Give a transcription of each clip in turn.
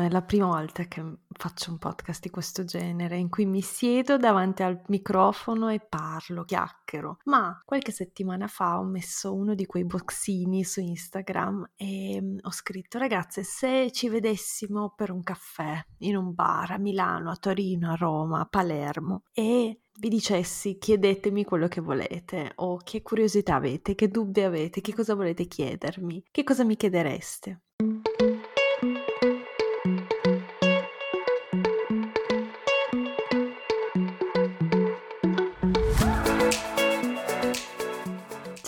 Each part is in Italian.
È la prima volta che faccio un podcast di questo genere, in cui mi siedo davanti al microfono e parlo, chiacchiero. Ma qualche settimana fa ho messo uno di quei boxini su Instagram e mm, ho scritto, ragazze, se ci vedessimo per un caffè in un bar a Milano, a Torino, a Roma, a Palermo e vi dicessi chiedetemi quello che volete o che curiosità avete, che dubbi avete, che cosa volete chiedermi, che cosa mi chiedereste.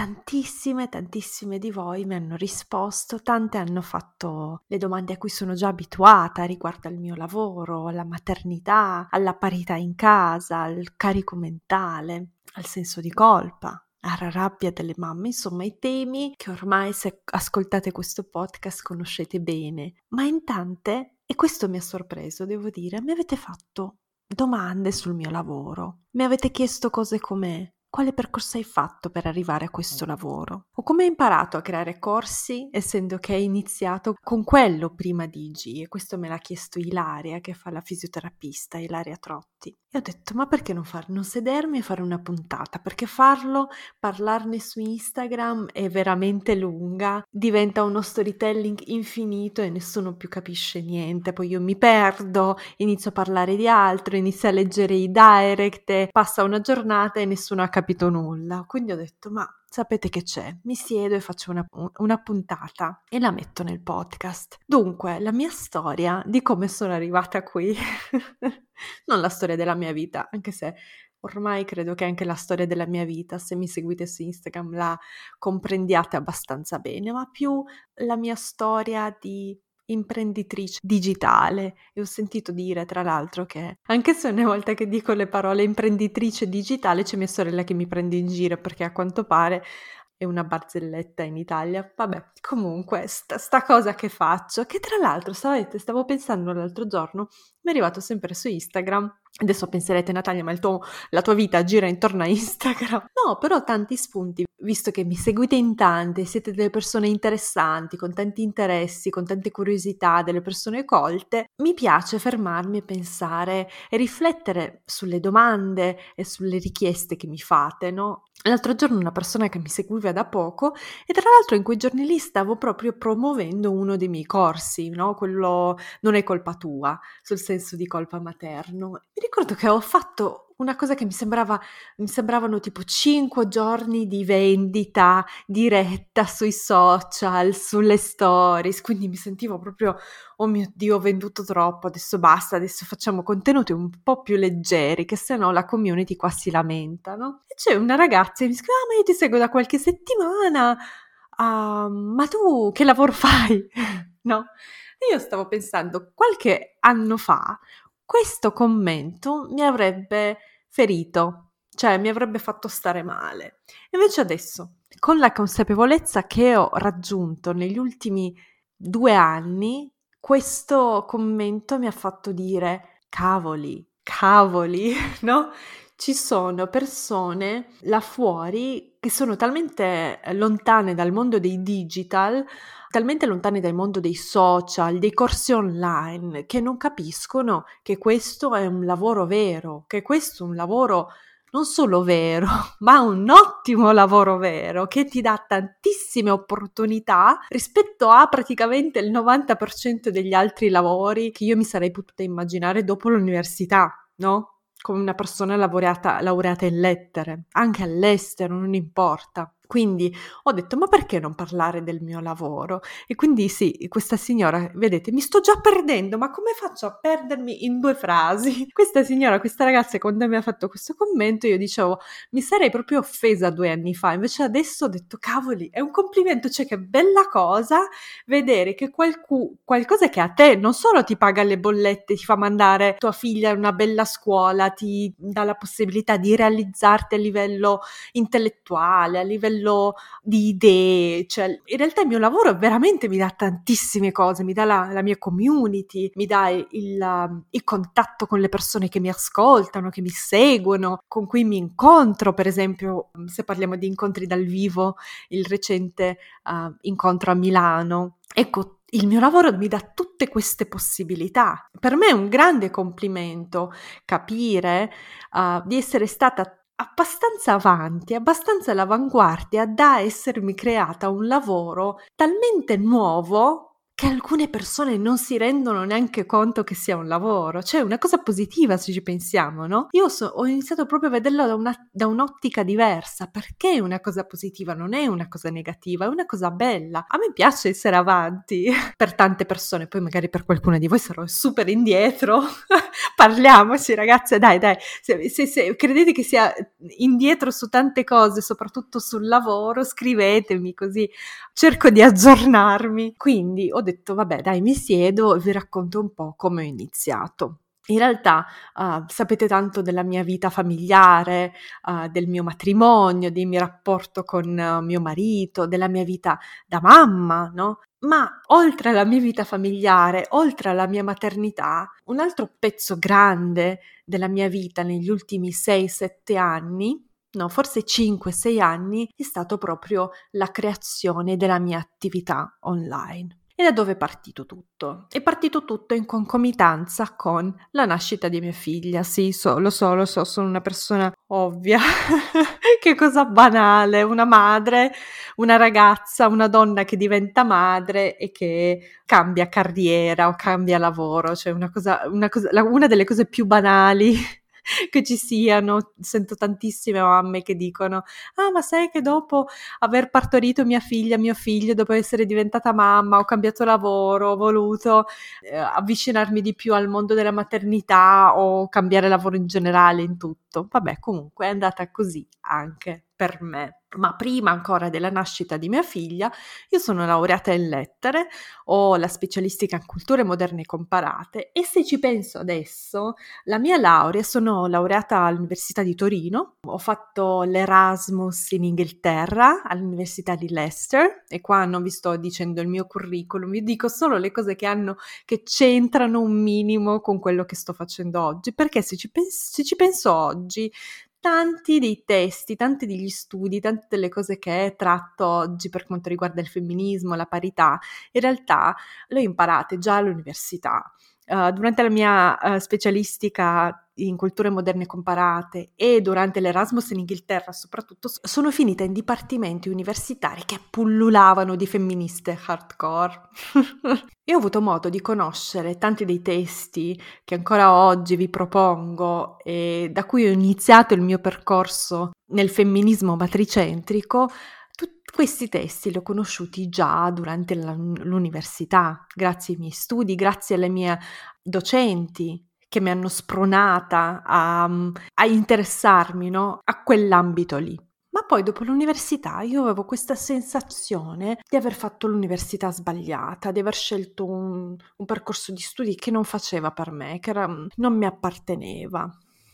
Tantissime, tantissime di voi mi hanno risposto, tante hanno fatto le domande a cui sono già abituata riguardo al mio lavoro, alla maternità, alla parità in casa, al carico mentale, al senso di colpa, alla rabbia delle mamme, insomma i temi che ormai se ascoltate questo podcast conoscete bene, ma in tante, e questo mi ha sorpreso, devo dire, mi avete fatto domande sul mio lavoro, mi avete chiesto cose come quale percorso hai fatto per arrivare a questo lavoro? O come hai imparato a creare corsi, essendo che hai iniziato con quello prima di IG? E questo me l'ha chiesto Ilaria, che fa la fisioterapista, Ilaria Trotti. E ho detto, ma perché non farlo? Non sedermi e fare una puntata? Perché farlo, parlarne su Instagram è veramente lunga, diventa uno storytelling infinito e nessuno più capisce niente. Poi io mi perdo, inizio a parlare di altro, inizio a leggere i direct, passa una giornata e nessuno ha capito nulla. Quindi ho detto, ma sapete che c'è? Mi siedo e faccio una, una, puntata e la metto nel podcast. Dunque, la mia storia di come sono arrivata qui, non la storia della mia vita, anche se ormai credo che anche la storia della mia vita, se mi seguite su Instagram, la comprendiate abbastanza bene, ma più la mia storia di imprenditrice digitale. E ho sentito dire tra l'altro che anche se ogni volta che dico le parole imprenditrice digitale c'è mia sorella che mi prende in giro perché a quanto pare è una barzelletta in Italia. Vabbè, comunque, sta, sta cosa che faccio, che tra l'altro, sapete, stavo pensando l'altro giorno, mi è arrivato sempre su Instagram. Adesso penserete, Natalia, ma tuo, la tua vita gira intorno a Instagram. No, però tanti spunti, visto che mi seguite in tante, siete delle persone interessanti, con tanti interessi, con tante curiosità, delle persone colte, mi piace fermarmi e pensare e riflettere sulle domande e sulle richieste che mi fate, no? L'altro giorno una persona che mi seguiva da poco e tra l'altro in quei giorni lì stavo proprio promuovendo uno dei miei corsi, no? Quello non è colpa tua, sul senso di colpa materno. Mi ricordo che ho fatto una cosa che mi sembrava, mi sembravano tipo 5 giorni di vendita diretta sui social, sulle stories, quindi mi sentivo proprio, oh mio Dio, ho venduto troppo, adesso basta, adesso facciamo contenuti un po' più leggeri, che se no la community qua si lamenta, no? E c'è una ragazza che mi scrive, ah ma io ti seguo da qualche settimana, uh, ma tu che lavoro fai? no? E io stavo pensando, qualche anno fa questo commento mi avrebbe ferito, cioè mi avrebbe fatto stare male. Invece adesso, con la consapevolezza che ho raggiunto negli ultimi due anni, questo commento mi ha fatto dire cavoli, cavoli, no? Ci sono persone là fuori che sono talmente lontane dal mondo dei digital talmente lontani dal mondo dei social, dei corsi online, che non capiscono che questo è un lavoro vero, che questo è un lavoro non solo vero, ma un ottimo lavoro vero che ti dà tantissime opportunità rispetto a praticamente il 90% degli altri lavori che io mi sarei potuta immaginare dopo l'università, no? Come una persona laureata, laureata in lettere, anche all'estero, non importa. Quindi ho detto, ma perché non parlare del mio lavoro? E quindi sì, questa signora, vedete, mi sto già perdendo, ma come faccio a perdermi in due frasi? Questa signora, questa ragazza, quando mi ha fatto questo commento, io dicevo, mi sarei proprio offesa due anni fa, invece adesso ho detto, cavoli, è un complimento, cioè che bella cosa vedere che qualcuno, qualcosa che a te non solo ti paga le bollette, ti fa mandare tua figlia a una bella scuola, ti dà la possibilità di realizzarti a livello intellettuale, a livello livello di idee, cioè in realtà il mio lavoro veramente mi dà tantissime cose, mi dà la, la mia community, mi dà il, il, il, contatto con le persone che mi ascoltano, che mi seguono, con cui mi incontro, per esempio se parliamo di incontri dal vivo, il recente uh, incontro a Milano. Ecco, il mio lavoro mi dà tutte queste possibilità. Per me è un grande complimento capire uh, di essere stata abbastanza avanti, abbastanza all'avanguardia da essermi creata un lavoro talmente nuovo che alcune persone non si rendono neanche conto che sia un lavoro, cioè una cosa positiva se ci pensiamo, no? Io so, ho iniziato proprio a vederlo da, una, da, un'ottica diversa, perché è una cosa positiva, non è una cosa negativa, è una cosa bella. A me piace essere avanti per tante persone, poi magari per qualcuno di voi sarò super indietro, parliamoci ragazze, dai dai, se, se, se credete che sia indietro su tante cose, soprattutto sul lavoro, scrivetemi così cerco di aggiornarmi. Quindi ho detto, vabbè, dai, mi siedo e vi racconto un po' come ho iniziato. In realtà uh, sapete tanto della mia vita familiare, uh, del mio matrimonio, del mio rapporto con uh, mio marito, della mia vita da mamma, no? Ma oltre alla mia vita familiare, oltre alla mia maternità, un altro pezzo grande della mia vita negli ultimi 6-7 anni no, forse 5-6 anni, è stato proprio la creazione della mia attività online. E da dove è partito tutto? È partito tutto in concomitanza con la nascita di mia figlia. Sì, so, lo so, lo so, sono una persona ovvia. che cosa banale, una madre, una ragazza, una donna che diventa madre e che cambia carriera o cambia lavoro, cioè una cosa, una, cosa, una delle cose più banali che ci siano. Sento tantissime mamme che dicono: Ah, ma sai che dopo aver partorito mia figlia, mio figlio, dopo essere diventata mamma, ho cambiato lavoro, ho voluto eh, avvicinarmi di più al mondo della maternità o cambiare lavoro in generale in tutto. Vabbè, comunque è andata così anche per me ma prima ancora della nascita di mia figlia, io sono laureata in lettere, ho la specialistica in culture moderne comparate e se ci penso adesso, la mia laurea, sono laureata all'Università di Torino, ho fatto l'Erasmus in Inghilterra all'Università di Leicester e qua non vi sto dicendo il mio curriculum, vi dico solo le cose che hanno, che c'entrano un minimo con quello che sto facendo oggi, perché se ci, pens- se ci penso oggi, tanti dei testi, tanti degli studi, tante delle cose che tratto oggi per quanto riguarda il femminismo, la parità, in realtà le ho imparate già all'università. Uh, durante la mia uh, specialistica in culture moderne comparate e durante l'Erasmus in Inghilterra soprattutto sono finita in dipartimenti universitari che pullulavano di femministe hardcore. e ho avuto modo di conoscere tanti dei testi che ancora oggi vi propongo e da cui ho iniziato il mio percorso nel femminismo matricentrico tutti questi testi li ho conosciuti già durante l'università, grazie ai miei studi, grazie alle mie docenti che mi hanno spronata a, a interessarmi no? a quell'ambito lì. Ma poi dopo l'università io avevo questa sensazione di aver fatto l'università sbagliata, di aver scelto un, un percorso di studi che non faceva per me, che era, non mi apparteneva.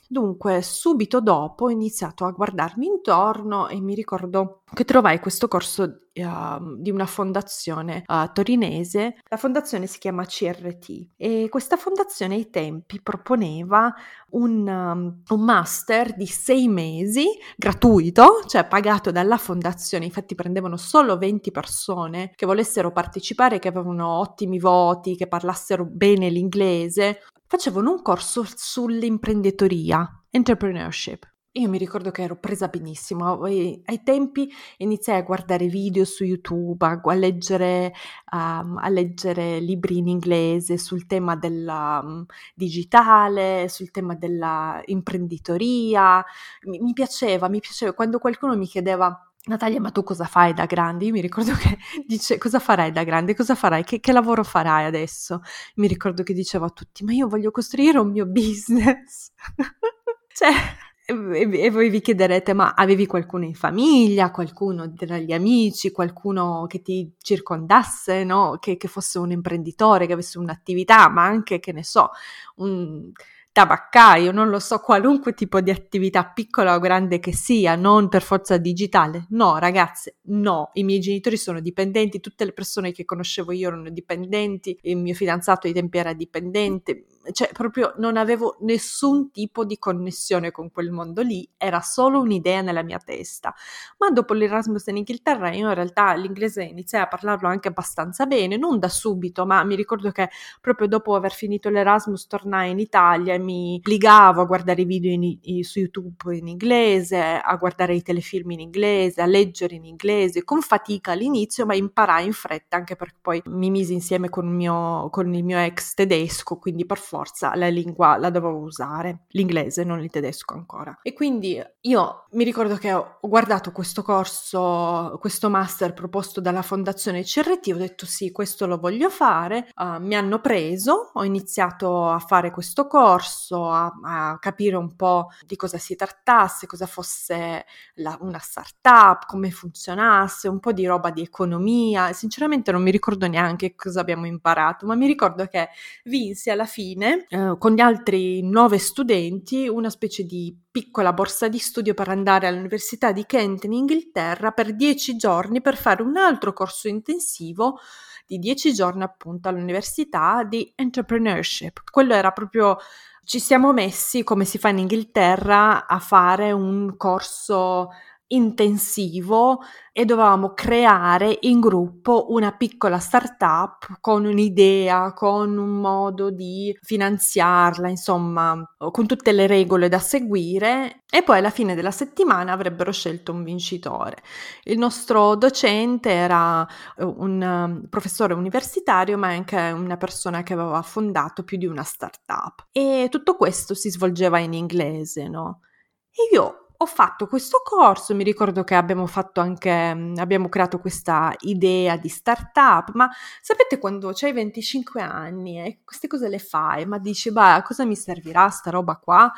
Dunque, subito dopo ho iniziato a guardarmi intorno e mi ricordo che trovai questo corso uh, di una fondazione uh, torinese. La fondazione si chiama CRT e questa fondazione ai tempi proponeva un, um, un master di sei mesi gratuito, cioè pagato dalla fondazione. Infatti prendevano solo 20 persone che volessero partecipare, che avevano ottimi voti, che parlassero bene l'inglese facevano un corso sull'imprenditoria, entrepreneurship. Io mi ricordo che ero presa benissimo, ai tempi iniziai a guardare video su YouTube, a, leggere, um, a leggere, libri in inglese sul tema del um, digitale, sul tema dell'imprenditoria. Mi, mi piaceva, mi piaceva quando qualcuno mi chiedeva Natalia, ma tu cosa fai da grande? Io mi ricordo che dice cosa farai da grande, cosa farai, che, che lavoro farai adesso? Mi ricordo che diceva a tutti, ma io voglio costruire un mio business. cioè, e voi vi chiederete, ma avevi qualcuno in famiglia, qualcuno tra gli amici, qualcuno che ti circondasse, no? Che, che fosse un imprenditore, che avesse un'attività, ma anche, che ne so, un tabaccaio, non lo so, qualunque tipo di attività piccola o grande che sia, non per forza digitale. No, ragazze, no, i miei genitori sono dipendenti, tutte le persone che conoscevo io erano dipendenti, il mio fidanzato ai tempi era dipendente, cioè proprio non avevo nessun tipo di connessione con quel mondo lì, era solo un'idea nella mia testa. Ma dopo l'Erasmus in Inghilterra io in realtà l'inglese iniziai a parlarlo anche abbastanza bene, non da subito, ma mi ricordo che proprio dopo aver finito l'Erasmus tornai in Italia e mi obbligavo a guardare i video in, in, su YouTube in inglese, a guardare i telefilm in inglese, a leggere in inglese, con fatica all'inizio, ma imparai in fretta anche perché poi mi misi insieme con il mio, con il mio ex tedesco, quindi per forza la lingua la dovevo usare, l'inglese, non il tedesco ancora. E quindi io mi ricordo che ho guardato questo corso, questo master proposto dalla Fondazione CRT, ho detto sì, questo lo voglio fare, uh, mi hanno preso, ho iniziato a fare questo corso, a, a capire un po' di cosa si trattasse, cosa fosse la, una startup, come funzionasse, un po' di roba di economia, sinceramente non mi ricordo neanche cosa abbiamo imparato, ma mi ricordo che vinsi alla fine bene eh, con gli altri nove studenti una specie di piccola borsa di studio per andare all'Università di Kent in Inghilterra per dieci giorni per fare un altro corso intensivo di dieci giorni appunto all'Università di Entrepreneurship. Quello era proprio ci siamo messi, come si fa in Inghilterra, a fare un corso intensivo e dovevamo creare in gruppo una piccola startup con un'idea, con un modo di finanziarla, insomma, con tutte le regole da seguire e poi alla fine della settimana avrebbero scelto un vincitore. Il nostro docente era eh, un um, professore universitario, ma anche una persona che aveva fondato più di una startup e tutto questo si svolgeva in inglese, no? E io ho fatto questo corso, mi ricordo che abbiamo fatto anche, mm, abbiamo creato questa idea di startup, ma sapete quando hai 25 anni e queste cose le fai, ma dici, beh, cosa mi servirà sta roba qua?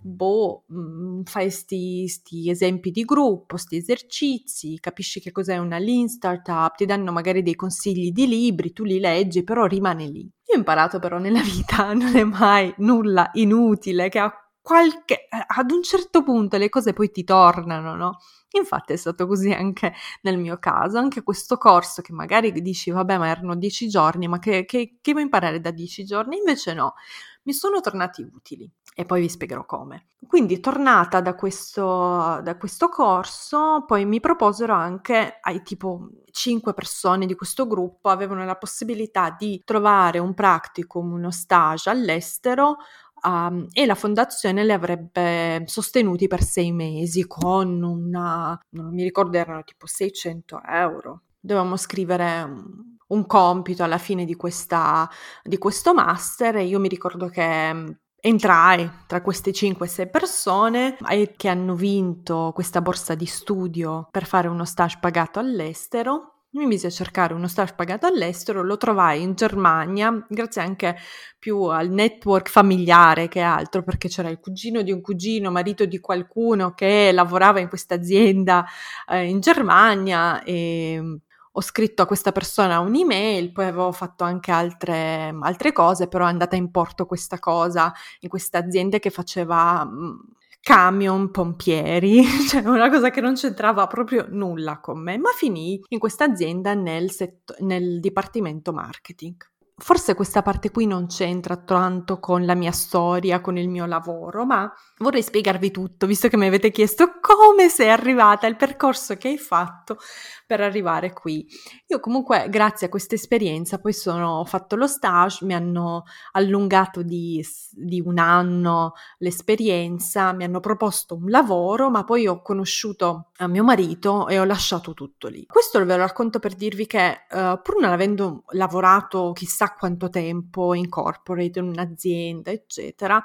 Boh, mh, mm, fai sti, sti esempi di gruppo, sti esercizi, capisci che cos'è una lean startup, ti danno magari dei consigli di libri, tu li leggi, però rimane lì. Io ho imparato però nella vita non è mai nulla inutile che ha qualche, eh, ad un certo punto le cose poi ti tornano, no? Infatti è stato così anche nel mio caso, anche questo corso che magari dici, vabbè, ma erano dieci giorni, ma che, che, che vuoi imparare da dieci giorni? Invece no, mi sono tornati utili e poi vi spiegherò come. Quindi tornata da questo, da questo corso, poi mi proposero anche ai tipo cinque persone di questo gruppo avevano la possibilità di trovare un practicum, uno stage all'estero Um, e la fondazione li avrebbe sostenuti per sei mesi con una, non mi ricordo, erano tipo 600 euro. Dovevamo scrivere un, compito alla fine di, questa, di questo master e io mi ricordo che entrai tra queste 5-6 persone che hanno vinto questa borsa di studio per fare uno stage pagato all'estero mi misi a cercare uno stage pagato all'estero, lo trovai in Germania, grazie anche più al network familiare che altro, perché c'era il cugino di un cugino, marito di qualcuno che lavorava in questa azienda eh, in Germania e mm, ho scritto a questa persona un'email, poi avevo fatto anche altre, altre cose, però è andata in porto questa cosa in questa azienda che faceva mm, camion pompieri, cioè una cosa che non c'entrava proprio nulla con me, ma finì in questa azienda nel, set- nel dipartimento marketing. Forse questa parte qui non c'entra tanto con la mia storia, con il mio lavoro, ma vorrei spiegarvi tutto, visto che mi avete chiesto come sei arrivata, il percorso che hai fatto per arrivare qui. Io comunque grazie a questa esperienza poi sono, ho fatto lo stage, mi hanno allungato di, di un anno l'esperienza, mi hanno proposto un lavoro, ma poi ho conosciuto a mio marito e ho lasciato tutto lì. Questo ve lo racconto per dirvi che uh, pur non avendo lavorato chissà quanto tempo in corporate, in un'azienda, eccetera,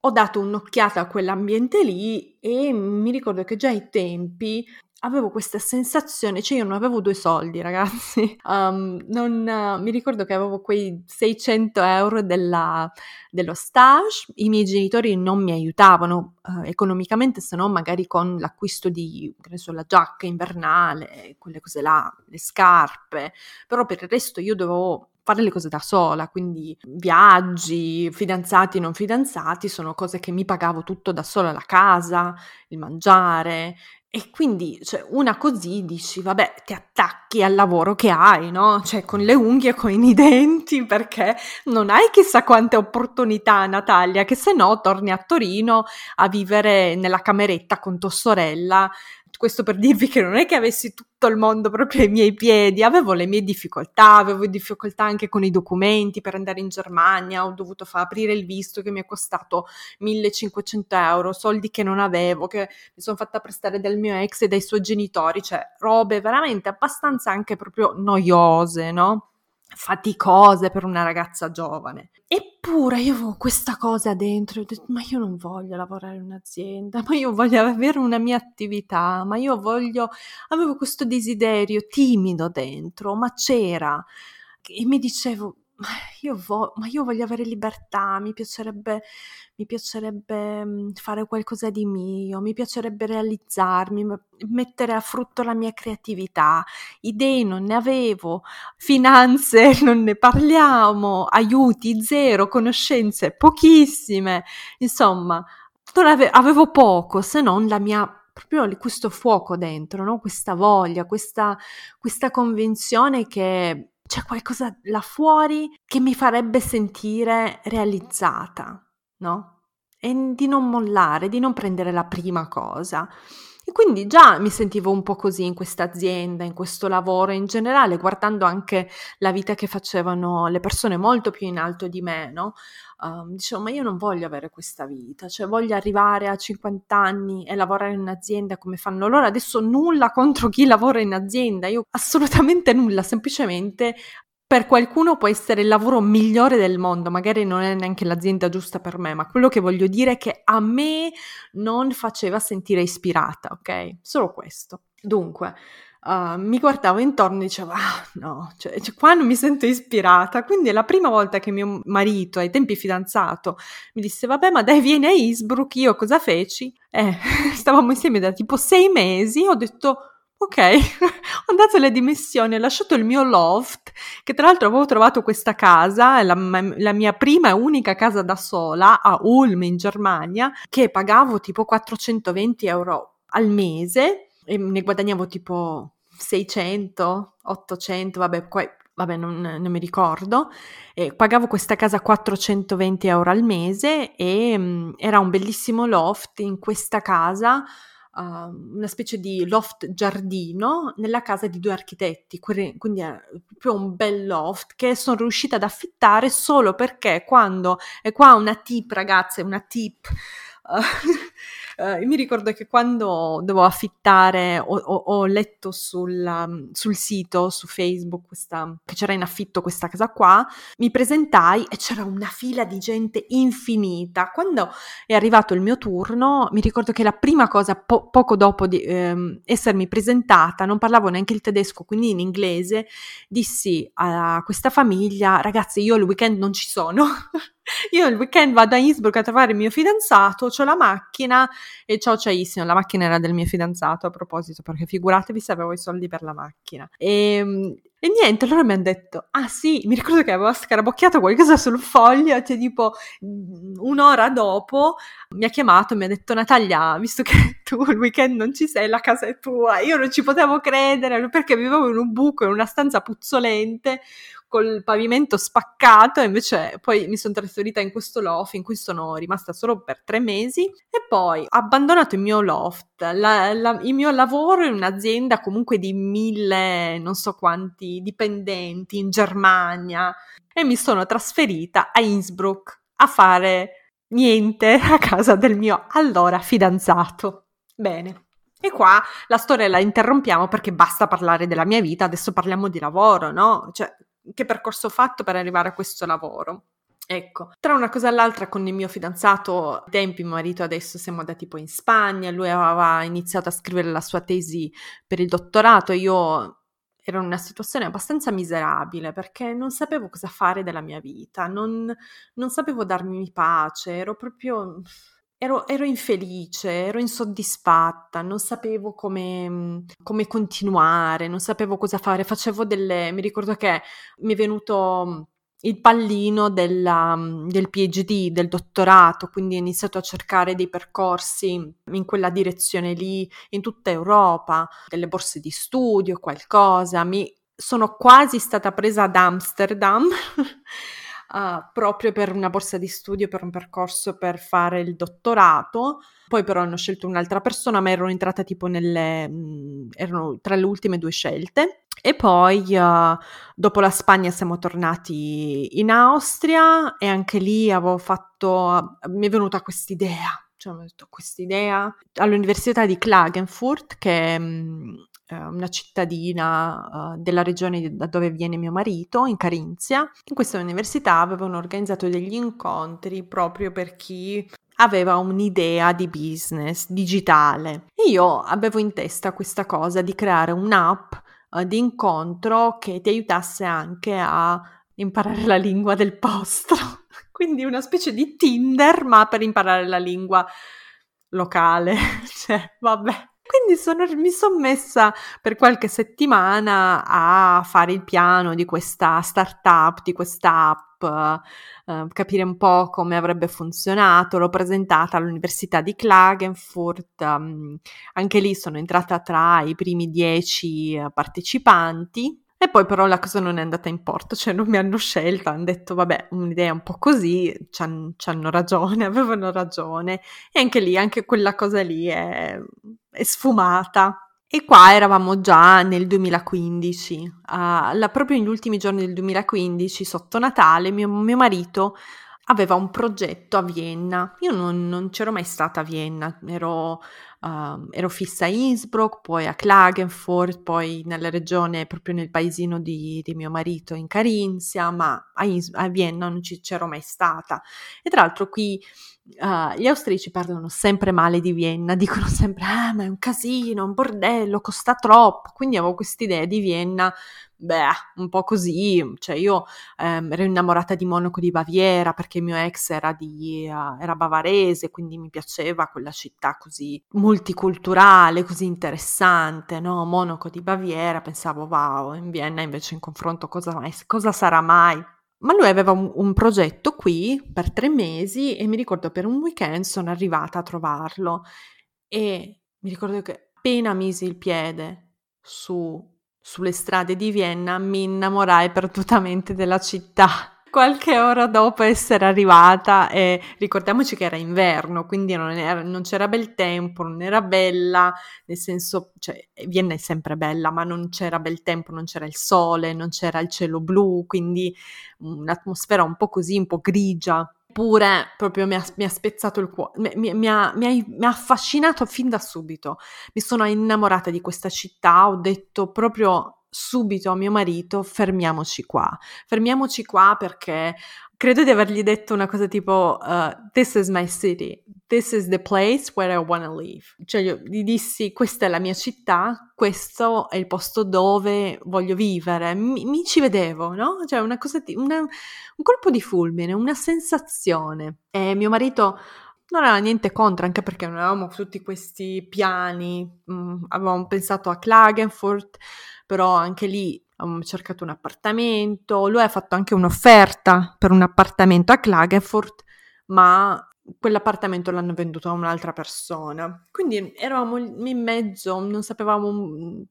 ho dato un'occhiata a quell'ambiente lì e mi ricordo che già ai tempi avevo questa sensazione, cioè io non avevo due soldi ragazzi, um, non, uh, mi ricordo che avevo quei 600 euro della, dello stage, i miei genitori non mi aiutavano uh, economicamente se no magari con l'acquisto di, che ne so, la giacca invernale, quelle cose là, le scarpe, però per il resto io dovevo fare le cose da sola, quindi viaggi, fidanzati, non fidanzati, sono cose che mi pagavo tutto da sola, la casa, il mangiare. E quindi, cioè, una così dici, vabbè, ti attacchi al lavoro che hai, no? Cioè, con le unghie, con i denti, perché non hai chissà quante opportunità, Natalia, che se no torni a Torino a vivere nella cameretta con tua sorella questo per dirvi che non è che avessi tutto il mondo proprio ai miei piedi, avevo le mie difficoltà, avevo difficoltà anche con i documenti per andare in Germania, ho dovuto far aprire il visto che mi è costato 1500 euro, soldi che non avevo, che mi sono fatta prestare dal mio ex e dai suoi genitori, cioè robe veramente abbastanza anche proprio noiose, no? Faticose per una ragazza giovane. Eppure io avevo questa cosa dentro, ho detto, ma io non voglio lavorare in un'azienda, ma io voglio avere una mia attività, ma io voglio, avevo questo desiderio timido dentro, ma c'era. E mi dicevo, io, vo- ma io voglio avere libertà, mi piacerebbe, mi piacerebbe mhmm, fare qualcosa di mio, mi piacerebbe realizzarmi, mettere a frutto la mia creatività. Idee non ne avevo, finanze non ne parliamo, aiuti zero, conoscenze pochissime, insomma, ave- avevo poco se non la mia proprio questo fuoco dentro, no? questa voglia, questa, questa convinzione che c'è qualcosa là fuori che mi farebbe sentire realizzata, no? E di non mollare, di non prendere la prima cosa. E quindi già mi sentivo un po' così in questa azienda, in questo lavoro in generale, guardando anche la vita che facevano le persone molto più in alto di me, no? Uh, dicevo, ma io non voglio avere questa vita, cioè voglio arrivare a 50 anni e lavorare in un'azienda come fanno loro. Adesso nulla contro chi lavora in azienda, io assolutamente nulla, semplicemente per qualcuno può essere il lavoro migliore del mondo, magari non è neanche l'azienda giusta per me, ma quello che voglio dire è che a me non faceva sentire ispirata, ok? Solo questo. Dunque, uh, mi guardavo intorno e dicevo, ah no, cioè, cioè, qua non mi sento ispirata. Quindi è la prima volta che mio marito, ai tempi fidanzato, mi disse, vabbè, ma dai, vieni a Innsbruck, io cosa feci? Eh, stavamo insieme da tipo sei mesi, ho detto Ok, ho dato le dimissioni, ho lasciato il mio loft, che tra l'altro avevo trovato questa casa, la, la, mia prima e unica casa da sola a Ulm in Germania, che pagavo tipo 420 euro al mese e ne guadagnavo tipo 600, 800, vabbè, poi vabbè, non, non, mi ricordo, eh, pagavo questa casa 420 euro al mese e mh, mm, era un bellissimo loft. In questa casa uh, una specie di loft giardino nella casa di due architetti, quindi è proprio un bel loft che sono riuscita ad affittare solo perché quando, e qua una tip ragazze, una tip, uh, Uh, mi ricordo che quando dovevo affittare, ho, ho, ho letto sul, um, sul, sito, su Facebook, questa, che c'era in affitto questa casa qua, mi presentai e c'era una fila di gente infinita. Quando è arrivato il mio turno, mi ricordo che la prima cosa, po- poco dopo di ehm, essermi presentata, non parlavo neanche il tedesco, quindi in inglese, dissi a questa famiglia, ragazzi, io il weekend non ci sono. Io il weekend vado a Innsbruck a trovare il mio fidanzato, ho la macchina e ciao ciaissimo, la macchina era del mio fidanzato a proposito, perché figuratevi se avevo i soldi per la macchina. E, ehm, e niente, allora mi hanno detto, ah sì, mi ricordo che avevo scarabocchiato qualcosa sul foglio, cioè tipo un'ora dopo mi ha chiamato e mi ha detto Natalia, visto che tu il weekend non ci sei, la casa è tua. Io non ci potevo credere perché vivevo in un buco, in una stanza puzzolente, col pavimento spaccato invece poi mi sono trasferita in questo loft in cui sono rimasta solo per tre mesi e poi ho abbandonato il mio loft, la, la, il mio lavoro in un'azienda comunque di mille non so quanti dipendenti in Germania e mi sono trasferita a Innsbruck a fare niente a casa del mio allora fidanzato. Bene. E qua la storia la interrompiamo perché basta parlare della mia vita, adesso parliamo di lavoro, no? Cioè, che percorso ho fatto per arrivare a questo lavoro. Ecco, tra una cosa e l'altra con il mio fidanzato, ai tempi mio marito adesso siamo andati poi in Spagna, lui aveva iniziato a scrivere la sua tesi per il dottorato, io ero in una situazione abbastanza miserabile perché non sapevo cosa fare della mia vita, non, non sapevo darmi pace, ero proprio... Ero, ero, infelice, ero insoddisfatta, non sapevo come, come, continuare, non sapevo cosa fare. Facevo delle. Mi ricordo che mi è venuto il pallino della, del PhD, del dottorato, quindi ho iniziato a cercare dei percorsi in quella direzione lì, in tutta Europa, delle borse di studio, qualcosa. Mi sono quasi stata presa ad Amsterdam. Uh, proprio per una borsa di studio, per un percorso per fare il dottorato. Poi però hanno scelto un'altra persona, ma ero entrata tipo nelle... Mh, mm, erano tra le ultime due scelte. E poi uh, dopo la Spagna siamo tornati in Austria e anche lì avevo fatto, mi è venuta quest'idea, cioè ho detto quest'idea all'Università di Klagenfurt che um, è una cittadina uh, della regione da dove viene mio marito, in Carinzia. In questa università avevano organizzato degli incontri proprio per chi aveva un'idea di business digitale. E io avevo in testa questa cosa di creare un'app uh, di incontro che ti aiutasse anche a imparare la lingua del posto. Quindi una specie di Tinder, ma per imparare la lingua locale. cioè, vabbè. Quindi sono, mi sono messa per qualche settimana a fare il piano di questa startup, di questa app, eh, capire un po' come avrebbe funzionato. L'ho presentata all'Università di Klagenfurt, um, anche lì sono entrata tra i primi dieci uh, partecipanti. E poi però la cosa non è andata in porto, cioè non mi hanno scelto, hanno detto vabbè un'idea un po' così, ci hanno ragione, avevano ragione e anche lì, anche quella cosa lì è è sfumata. E qua eravamo già nel 2015, uh, la, proprio negli ultimi giorni del 2015, sotto Natale, mio, mio marito aveva un progetto a Vienna. Io non, non c'ero mai stata a Vienna, ero, uh, ero, fissa a Innsbruck, poi a Klagenfurt, poi nella regione, proprio nel paesino di, di mio marito in Carinzia, ma a, Is- a Vienna non ci, c'ero mai stata. E tra l'altro qui Uh, gli austriaci parlano sempre male di Vienna, dicono sempre: Ah, ma è un casino, un bordello, costa troppo. Quindi avevo quest'idea di Vienna, beh, un po' così. Cioè, io um, ero innamorata di Monaco di Baviera perché mio ex era, di, uh, era bavarese, quindi mi piaceva quella città così multiculturale, così interessante, no? Monaco di Baviera, pensavo, wow, in Vienna invece in confronto cosa, mai, cosa sarà mai? Ma lui aveva un, un, progetto qui per tre mesi e mi ricordo per un weekend sono arrivata a trovarlo e mi ricordo che appena misi il piede su, sulle strade di Vienna mi innamorai perdutamente della città qualche ora dopo essere arrivata e ricordiamoci che era inverno, quindi non, era, non, c'era bel tempo, non era bella, nel senso, cioè Vienna è sempre bella, ma non c'era bel tempo, non c'era il sole, non c'era il cielo blu, quindi un'atmosfera un po' così, un po' grigia. Eppure proprio mi ha, mi ha spezzato il cuore, mi, mi, ha, mi ha affascinato fin da subito. Mi sono innamorata di questa città, ho detto proprio subito a mio marito fermiamoci qua, fermiamoci qua perché credo di avergli detto una cosa tipo uh, this is my city, this is the place where I want to live. Cioè io gli dissi questa è la mia città, questo è il posto dove voglio vivere, mi, mi ci vedevo, no? Cioè una cosa, una, un colpo di fulmine, una sensazione. E mio marito non aveva niente contro, anche perché non avevamo tutti questi piani, mm, avevamo pensato a Klagenfurt, però anche lì abbiamo cercato un appartamento, lui ha fatto anche un'offerta per un appartamento a Klagenfurt, ma quell'appartamento l'hanno venduto a un'altra persona. Quindi eravamo in mezzo, non sapevamo,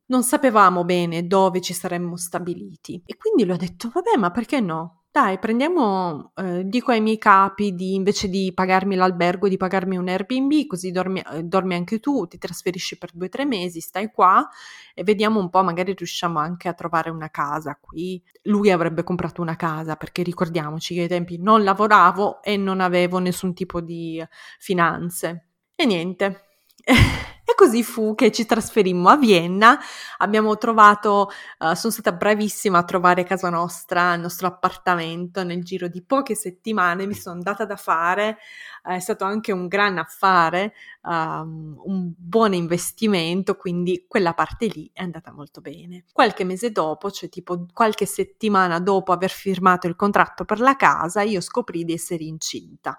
non sapevamo bene dove ci saremmo stabiliti. E quindi lui ha detto, vabbè, ma perché no? Dai, prendiamo, eh, dico ai miei capi di invece di pagarmi l'albergo, di pagarmi un Airbnb, così dormi, eh, dormi anche tu, ti trasferisci per due o tre mesi, stai qua e vediamo un po', magari riusciamo anche a trovare una casa qui. Lui avrebbe comprato una casa perché ricordiamoci che ai tempi non lavoravo e non avevo nessun tipo di finanze. E niente. Così fu che ci trasferimmo a Vienna, abbiamo trovato, uh, sono stata bravissima a trovare casa nostra, il nostro appartamento nel giro di poche settimane, mi sono andata da fare, è stato anche un gran affare, um, un buon investimento, quindi quella parte lì è andata molto bene. Qualche mese dopo, cioè tipo qualche settimana dopo aver firmato il contratto per la casa, io scoprì di essere incinta.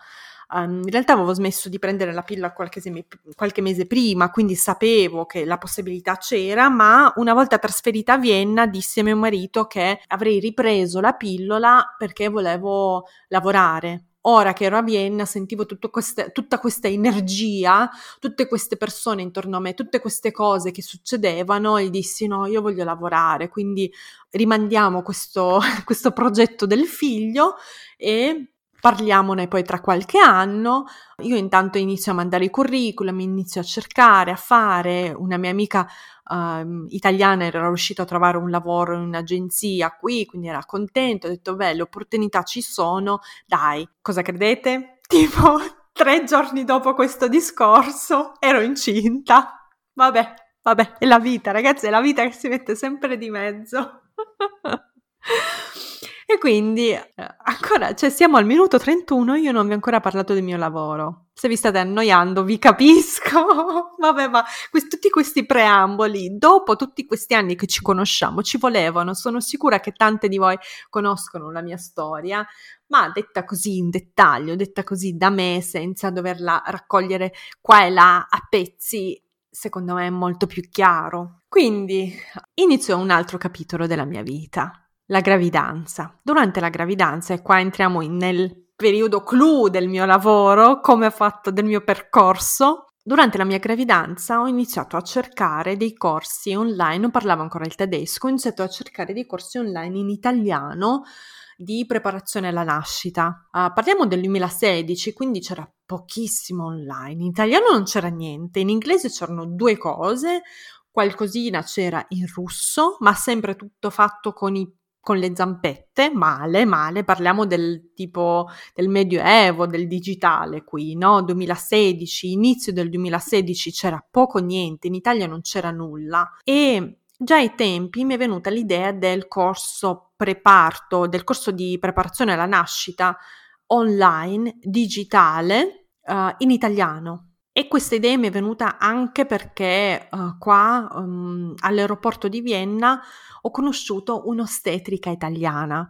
Um, in realtà avevo smesso di prendere la pillola qualche, seme, qualche, mese prima, quindi sapevo che la possibilità c'era, ma una volta trasferita a Vienna dissi a mio marito che avrei ripreso la pillola perché volevo lavorare. Ora che ero a Vienna sentivo queste, tutta questa energia, tutte queste persone intorno a me, tutte queste cose che succedevano e dissi no, io voglio lavorare, quindi rimandiamo questo, questo progetto del figlio e parliamone poi tra qualche anno. Io intanto inizio a mandare i curriculum, inizio a cercare, a fare. Una mia amica uh, italiana era riuscita a trovare un lavoro in un'agenzia qui, quindi era contento, ho detto beh, le opportunità ci sono, dai, cosa credete? Tipo tre giorni dopo questo discorso ero incinta. Vabbè, vabbè, è la vita, ragazzi, è la vita che si mette sempre di mezzo. E quindi eh, ancora, cioè siamo al minuto 31, io non vi ho ancora parlato del mio lavoro. Se vi state annoiando, vi capisco. Vabbè, ma questi, tutti questi preamboli, dopo tutti questi anni che ci conosciamo, ci volevano. Sono sicura che tante di voi conoscono la mia storia, ma detta così in dettaglio, detta così da me, senza doverla raccogliere qua e là a pezzi, secondo me è molto più chiaro. Quindi inizio un altro capitolo della mia vita la gravidanza. Durante la gravidanza, e qua entriamo in, nel periodo clou del mio lavoro, come ho fatto del mio percorso, Durante la mia gravidanza ho iniziato a cercare dei corsi online, non parlavo ancora il tedesco, ho iniziato a cercare dei corsi online in italiano di preparazione alla nascita. Uh, parliamo del 2016, quindi c'era pochissimo online. In italiano non c'era niente, in inglese c'erano due cose, qualcosina c'era in russo, ma sempre tutto fatto con i con le zampette, male, male, parliamo del tipo del medioevo, del digitale qui, no? 2016, inizio del 2016 c'era poco niente, in Italia non c'era nulla e già ai tempi mi è venuta l'idea del corso preparto, del corso di preparazione alla nascita online, digitale, uh, in italiano. E questa idea mi è venuta anche perché uh, qua um, all'aeroporto di Vienna ho conosciuto un'ostetrica italiana,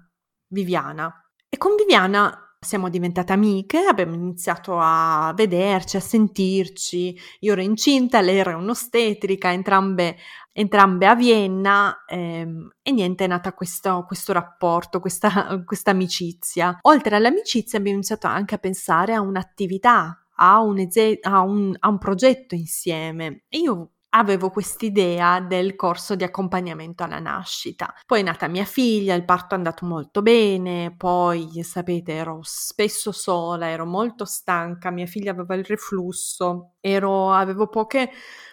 Viviana. E con Viviana siamo diventate amiche, abbiamo iniziato a vederci, a sentirci. Io ero incinta, lei era un'ostetrica, entrambe, entrambe a Vienna ehm, e niente, è nata questo, questo rapporto, questa, questa amicizia. Oltre all'amicizia abbiamo iniziato anche a pensare a un'attività a un, a un, a un progetto insieme e io avevo quest'idea del corso di accompagnamento alla nascita. Poi è nata mia figlia, il parto è andato molto bene, poi sapete ero spesso sola, ero molto stanca, mia figlia aveva il reflusso, ero, avevo poche,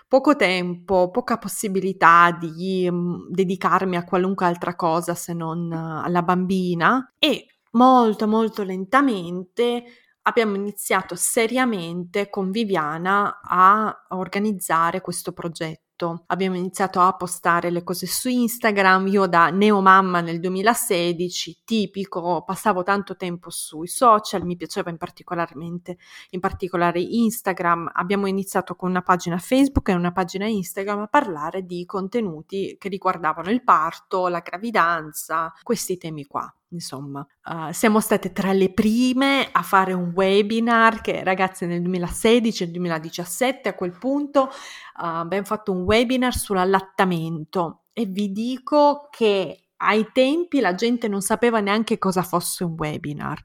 poco tempo, poca possibilità di um, dedicarmi a qualunque altra cosa se non alla bambina e molto molto lentamente abbiamo iniziato seriamente con Viviana a organizzare questo progetto. Abbiamo iniziato a postare le cose su Instagram, io da neomamma nel 2016, tipico, passavo tanto tempo sui social, mi piaceva in, in particolare Instagram, abbiamo iniziato con una pagina Facebook e una pagina Instagram a parlare di contenuti che riguardavano il parto, la gravidanza, questi temi qua. Insomma, uh, siamo state tra le prime a fare un webinar che ragazzi nel 2016 e 2017 a quel punto uh, abbiamo fatto un webinar sull'allattamento e vi dico che ai tempi la gente non sapeva neanche cosa fosse un webinar.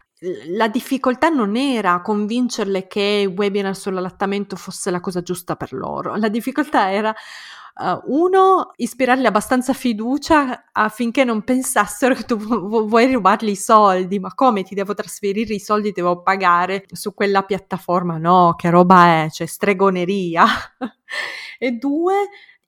La difficoltà non era convincerle che il webinar sull'allattamento fosse la cosa giusta per loro, la difficoltà era Uh, uno, ispirargli abbastanza fiducia affinché non pensassero che tu vu- vuoi rubargli i soldi, ma come ti devo trasferire i soldi, devo pagare su quella piattaforma? No, che roba è, cioè stregoneria. e due,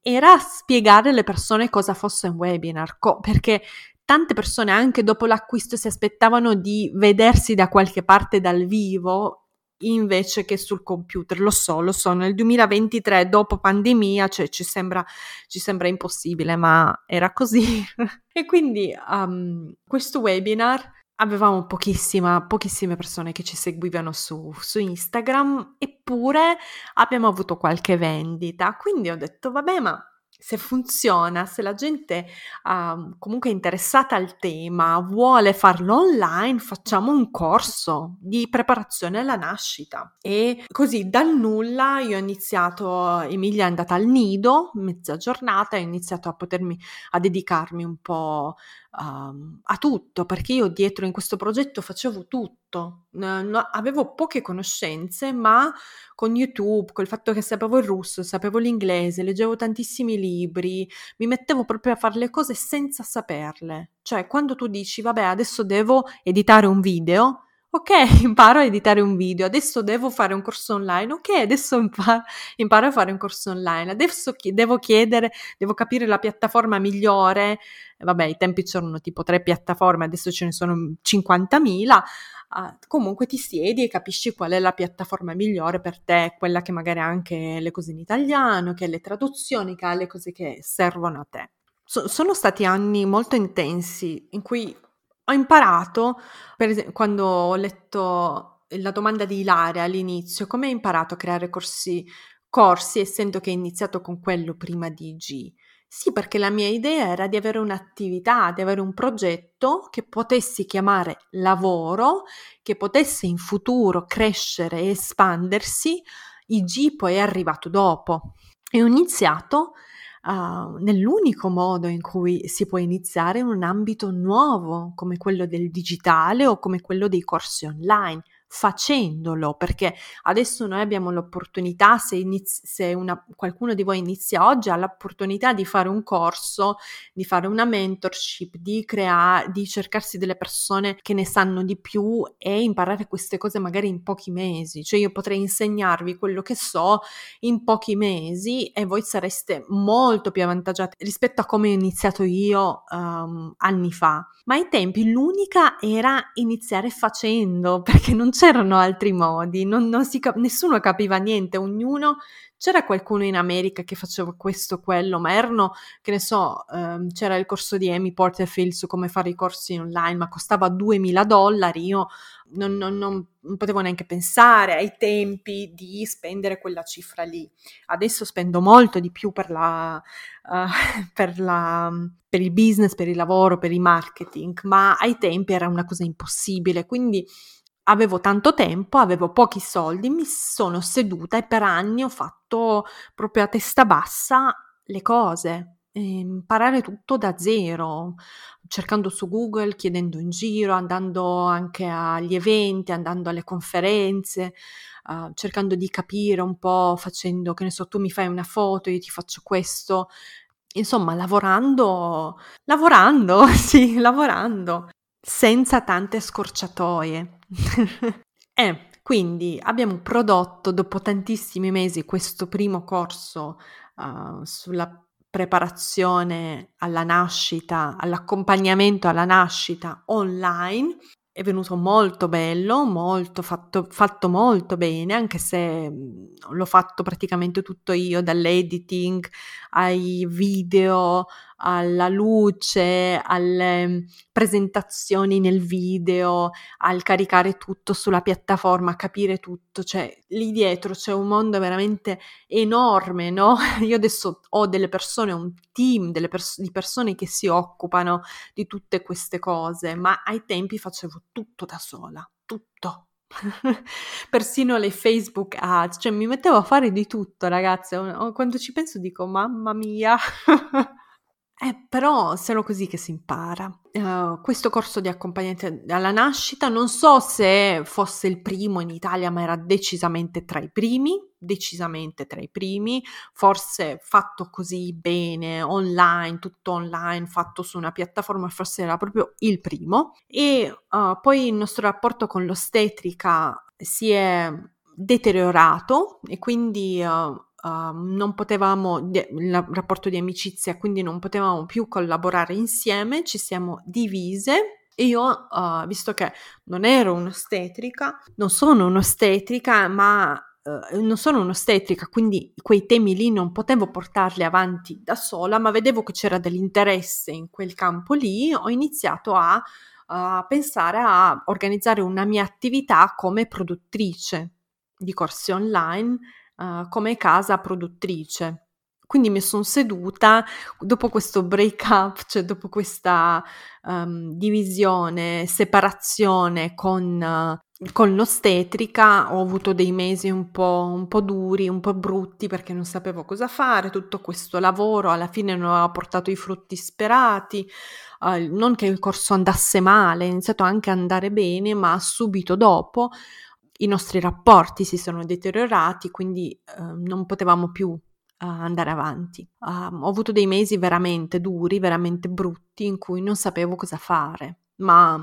era spiegare alle persone cosa fosse un webinar, co- perché tante persone anche dopo l'acquisto si aspettavano di vedersi da qualche parte dal vivo invece che sul computer. Lo so, lo so, nel 2023 dopo pandemia cioè, ci, sembra, ci sembra impossibile, ma era così. e quindi um, questo webinar avevamo pochissime persone che ci seguivano su, su, Instagram, eppure abbiamo avuto qualche vendita. Quindi ho detto, vabbè, ma se funziona, se la gente uh, comunque è interessata al tema, vuole farlo online, facciamo un corso di preparazione alla nascita. E così dal nulla io ho iniziato, Emilia è andata al nido, mezza giornata, ho iniziato a potermi, a dedicarmi un po' uh, a tutto, perché io dietro in questo progetto facevo tutto, no, avevo poche conoscenze, ma con YouTube, col fatto che sapevo il russo, sapevo l'inglese, leggevo tantissimi libri, mi mettevo proprio a fare le cose senza saperle. Cioè, quando tu dici, vabbè, adesso devo editare un video, Ok, imparo a editare un video, adesso devo fare un corso online, ok, adesso imparo, imparo a fare un corso online, adesso chi- devo chiedere, devo capire la piattaforma migliore, vabbè, i tempi c'erano tipo tre piattaforme, adesso ce ne sono 50.000, uh, comunque ti siedi e capisci qual è la piattaforma migliore per te, quella che magari ha anche le cose in italiano, che ha le traduzioni, che ha le cose che servono a te. So- sono stati anni molto intensi in cui ho imparato, per esempio, quando ho letto la domanda di Ilaria all'inizio, come hai imparato a creare corsi, corsi, essendo che hai iniziato con quello prima di G? Sì, perché la mia idea era di avere un'attività, di avere un progetto che potessi chiamare lavoro, che potesse in futuro crescere e espandersi. IG poi è arrivato dopo. E ho iniziato uh, nell'unico modo in cui si può iniziare in un ambito nuovo come quello del digitale o come quello dei corsi online facendolo, perché adesso noi abbiamo l'opportunità, se, inizi- se una, qualcuno di voi inizia oggi, ha l'opportunità di fare un corso, di fare una mentorship, di creare, di cercarsi delle persone che ne sanno di più e imparare queste cose magari in pochi mesi. Cioè io potrei insegnarvi quello che so in pochi mesi e voi sareste molto più avvantaggiati rispetto a come ho iniziato io um, anni fa. Ma ai tempi l'unica era iniziare facendo, perché non c'erano altri modi, non, non cap- nessuno capiva niente, ognuno c'era qualcuno in America che faceva questo quello, ma erano, che ne so, ehm, c'era il corso di Amy Porterfield su come fare i corsi online, ma costava 2000 dollari, io non, non, non, non, potevo neanche pensare ai tempi di spendere quella cifra lì. Adesso spendo molto di più per, la, uh, per, la, per il business, per il lavoro, per il marketing, ma ai tempi era una cosa impossibile, quindi avevo tanto tempo, avevo pochi soldi, mi sono seduta e per anni ho fatto proprio a testa bassa le cose, imparare tutto da zero, cercando su Google, chiedendo in giro, andando anche agli eventi, andando alle conferenze, uh, cercando di capire un po', facendo, che ne so, tu mi fai una foto, io ti faccio questo. Insomma, lavorando, lavorando, sì, lavorando, senza tante scorciatoie. eh, quindi abbiamo prodotto dopo tantissimi mesi questo primo corso uh, sulla preparazione alla nascita, all'accompagnamento alla nascita online. È venuto molto bello, molto fatto, fatto, molto bene, anche se mhmm, l'ho fatto praticamente tutto io, dall'editing ai video, alla luce, alle mhmm, presentazioni nel video, al caricare tutto sulla piattaforma, capire tutto, cioè lì dietro c'è un mondo veramente enorme, no? Io adesso ho delle persone, un team pers- di persone che si occupano di tutte queste cose, ma ai tempi facevo tutto da sola, tutto. Persino le Facebook ads, cioè mi mettevo a fare di tutto, ragazze. Quando ci penso dico, mamma mia. Eh, però solo così che si impara. Uh, questo corso di accompagnamento alla nascita non so se fosse il primo in Italia, ma era decisamente tra i primi, decisamente tra i primi, forse fatto così bene, online, tutto online, fatto su una piattaforma, forse era proprio il primo. E uh, poi il nostro rapporto con l'ostetrica si è deteriorato e quindi uh, uh, non potevamo, il rapporto di amicizia, quindi non potevamo più collaborare insieme, ci siamo divise. E io, uh, visto che non ero un'ostetrica, non sono un'ostetrica, ma uh, non sono un'ostetrica, quindi quei temi lì non potevo portarli avanti da sola, ma vedevo che c'era dell'interesse in quel campo lì, ho iniziato a, a pensare a organizzare una mia attività come produttrice di corsi online, uh, come casa produttrice. Quindi mi sono seduta dopo questo break up, cioè dopo questa um, divisione, separazione con, uh, con, l'ostetrica, ho avuto dei mesi un po', un po' duri, un po' brutti perché non sapevo cosa fare. Tutto questo lavoro alla fine non aveva portato i frutti sperati. Uh, non che il corso andasse male, è iniziato anche ad andare bene, ma subito dopo i nostri rapporti si sono deteriorati, quindi uh, non potevamo più andare avanti. Um, ho avuto dei mesi veramente duri, veramente brutti, in cui non sapevo cosa fare, ma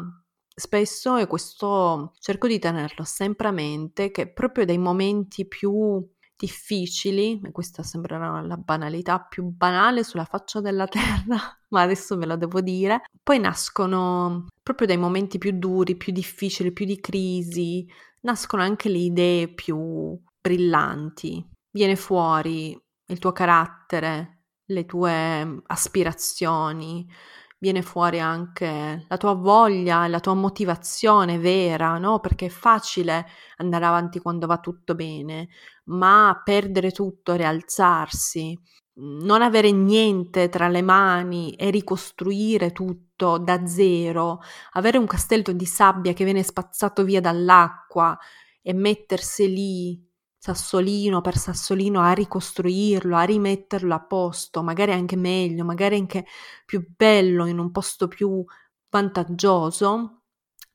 spesso, e questo cerco di tenerlo sempre a mente, che proprio dai momenti più difficili, e questa sembrerà la banalità più banale sulla faccia della terra, ma adesso ve lo devo dire, poi nascono proprio dai momenti più duri, più difficili, più di crisi, nascono anche le idee più brillanti. Viene fuori il tuo carattere, le tue mm, aspirazioni, viene fuori anche la tua voglia, la tua motivazione vera, no? Perché è facile andare avanti quando va tutto bene, ma perdere tutto, rialzarsi, non avere niente tra le mani e ricostruire tutto da zero, avere un castello di sabbia che viene spazzato via dall'acqua e mettersi lì sassolino per sassolino a ricostruirlo, a rimetterlo a posto, magari anche meglio, magari anche più bello, in un posto più vantaggioso,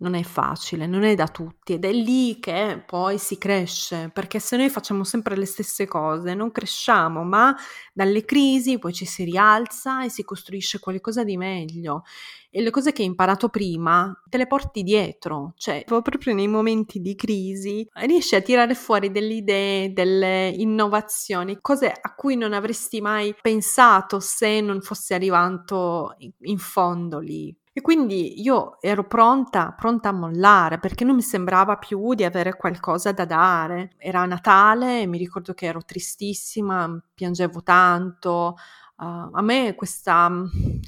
non è facile, non è da tutti ed è lì che poi si cresce, perché se noi facciamo sempre le stesse cose non cresciamo, ma dalle crisi poi ci si rialza e si costruisce qualcosa di meglio e le cose che hai imparato prima te le porti dietro, cioè proprio nei momenti di crisi riesci a tirare fuori delle idee, delle innovazioni, cose a cui non avresti mai pensato se non fossi arrivato in fondo lì. E quindi io ero pronta, pronta a mollare perché non mi sembrava più di avere qualcosa da dare. Era Natale e mi ricordo che ero tristissima, piangevo tanto. Uh, a me questa,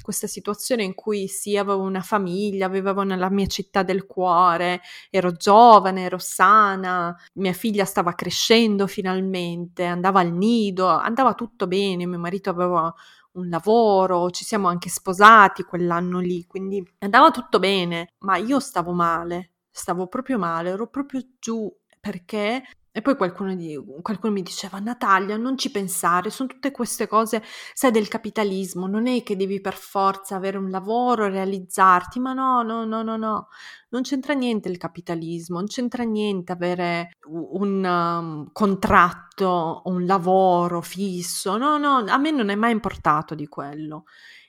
questa, situazione in cui sì, avevo una famiglia, vivevo nella mia città del cuore, ero giovane, ero sana, mia figlia stava crescendo finalmente, andava al nido, andava tutto bene, mio marito aveva un lavoro, ci siamo anche sposati quell'anno lì, quindi andava tutto bene, ma io stavo male, stavo proprio male, ero proprio giù perché e poi qualcuno, di, qualcuno, mi diceva, Natalia, non ci pensare, sono tutte queste cose, sai, del capitalismo, non è che devi per forza avere un lavoro, realizzarti, ma no, no, no, no, no, non c'entra niente il capitalismo, non c'entra niente avere un um, contratto, un lavoro fisso, no, no, a me non è mai importato di quello.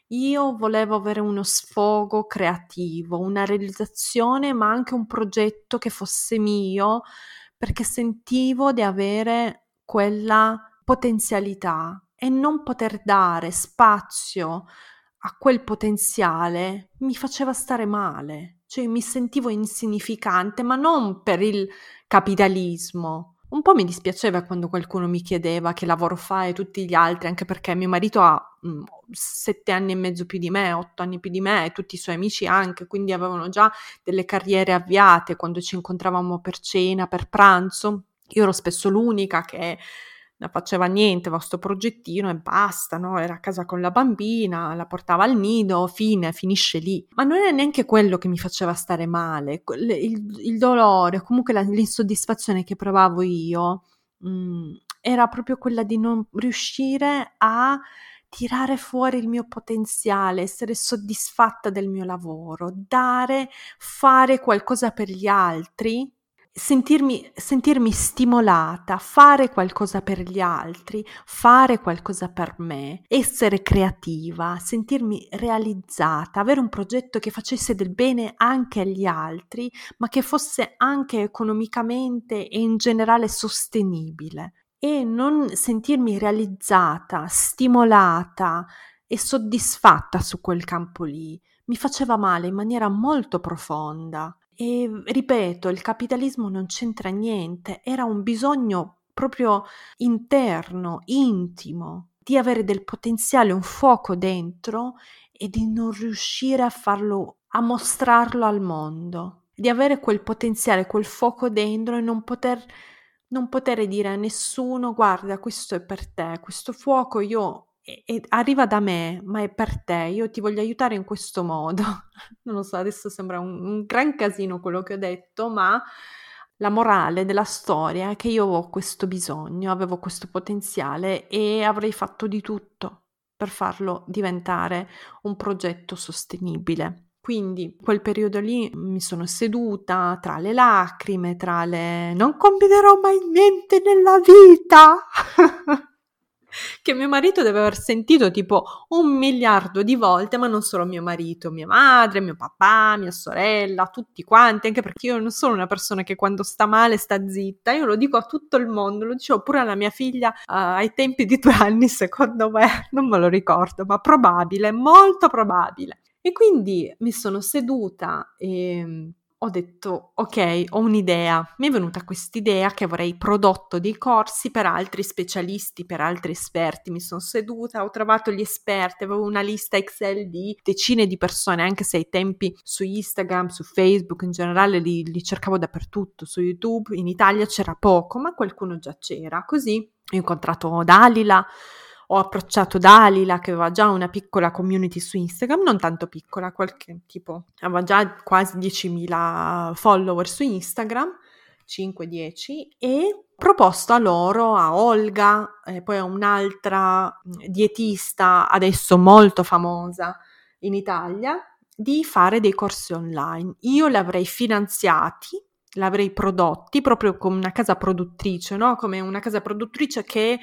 Io volevo avere uno sfogo creativo, una realizzazione, ma anche un progetto che fosse mio, perché sentivo di avere quella potenzialità e non poter dare spazio a quel potenziale mi faceva stare male, cioè mi sentivo insignificante, ma non per il capitalismo. Un po' mi dispiaceva quando qualcuno mi chiedeva che lavoro fai e tutti gli altri, anche perché mio marito ha mh, mm, sette anni e mezzo più di me, otto anni più di me e tutti i suoi amici anche, quindi avevano già delle carriere avviate quando ci incontravamo per cena, per pranzo. Io ero spesso l'unica che non faceva niente, questo progettino e basta, no? Era a casa con la bambina, la portava al nido, fine, finisce lì. Ma non è neanche quello che mi faceva stare male, il, il dolore, comunque la, l'insoddisfazione che provavo io mh, mm, era proprio quella di non riuscire a tirare fuori il mio potenziale, essere soddisfatta del mio lavoro, dare, fare qualcosa per gli altri, sentirmi, sentirmi stimolata, fare qualcosa per gli altri, fare qualcosa per me, essere creativa, sentirmi realizzata, avere un progetto che facesse del bene anche agli altri, ma che fosse anche economicamente e in generale sostenibile e non sentirmi realizzata, stimolata e soddisfatta su quel campo lì. Mi faceva male in maniera molto profonda. E ripeto, il capitalismo non c'entra niente, era un bisogno proprio interno, intimo, di avere del potenziale, un fuoco dentro e di non riuscire a farlo, a mostrarlo al mondo, di avere quel potenziale, quel fuoco dentro e non poter, non poter dire a nessuno guarda questo è per te, questo fuoco io e, arriva da me, ma è per te, io ti voglio aiutare in questo modo. non lo so, adesso sembra un, un gran casino quello che ho detto, ma la morale della storia è che io ho questo bisogno, avevo questo potenziale e avrei fatto di tutto per farlo diventare un progetto sostenibile. Quindi quel periodo lì mi sono seduta tra le lacrime, tra le non combinerò mai niente nella vita. che mio marito deve aver sentito tipo un miliardo di volte, ma non solo mio marito, mia madre, mio papà, mia sorella, tutti quanti, anche perché io non sono una persona che quando sta male sta zitta, io lo dico a tutto il mondo, lo dicevo pure alla mia figlia uh, ai tempi di due anni, secondo me, non me lo ricordo, ma probabile, molto probabile. E quindi mi sono seduta e ho detto ok, ho un'idea, mi è venuta quest'idea che avrei prodotto dei corsi per altri specialisti, per altri esperti, mi sono seduta, ho trovato gli esperti, avevo una lista Excel di decine di persone, anche se ai tempi su Instagram, su Facebook in generale li, li cercavo dappertutto, su YouTube in Italia c'era poco, ma qualcuno già c'era, così ho incontrato Dalila, ho approcciato Dalila che aveva già una piccola community su Instagram, non tanto piccola, qualche tipo, aveva già quasi 10.000 follower su Instagram, 5-10, e proposto a loro, a Olga, e poi a un'altra dietista adesso molto famosa in Italia, di fare dei corsi online. Io li avrei finanziati, l'avrei prodotti proprio come una casa produttrice, no? Come una casa produttrice che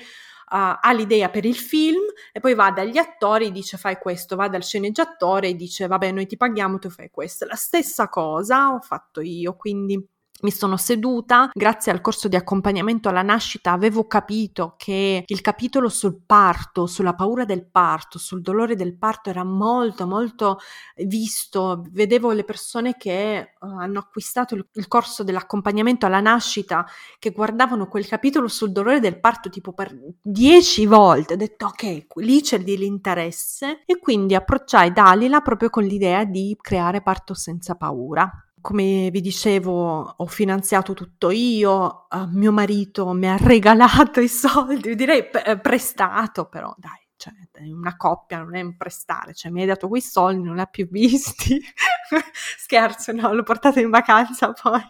ha l'idea per il film e poi va dagli attori e dice fai questo, va dal sceneggiatore e dice vabbè noi ti paghiamo, tu fai questo. La stessa cosa ho fatto io, quindi mi sono seduta, grazie al corso di accompagnamento alla nascita avevo capito che il capitolo sul parto, sulla paura del parto, sul dolore del parto era molto molto visto, vedevo le persone che uh, hanno acquistato il, il, corso dell'accompagnamento alla nascita che guardavano quel capitolo sul dolore del parto tipo per dieci volte, ho detto ok, lì c'è dell'interesse e quindi approcciai Dalila proprio con l'idea di creare parto senza paura come vi dicevo, ho finanziato tutto io, uh, mio marito mi ha regalato i soldi, direi p- eh, prestato, però dai, cioè, una coppia non è un prestare, cioè mi hai dato quei soldi, non li ha più visti. Scherzo, no, l'ho portato in vacanza poi.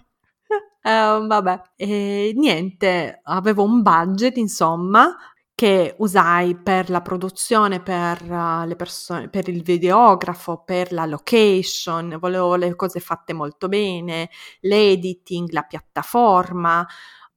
Uh, vabbè, e niente, avevo un budget, insomma, che usai per la produzione, per uh, le persone, per il videografo, per la location, volevo le cose fatte molto bene, l'editing, la piattaforma,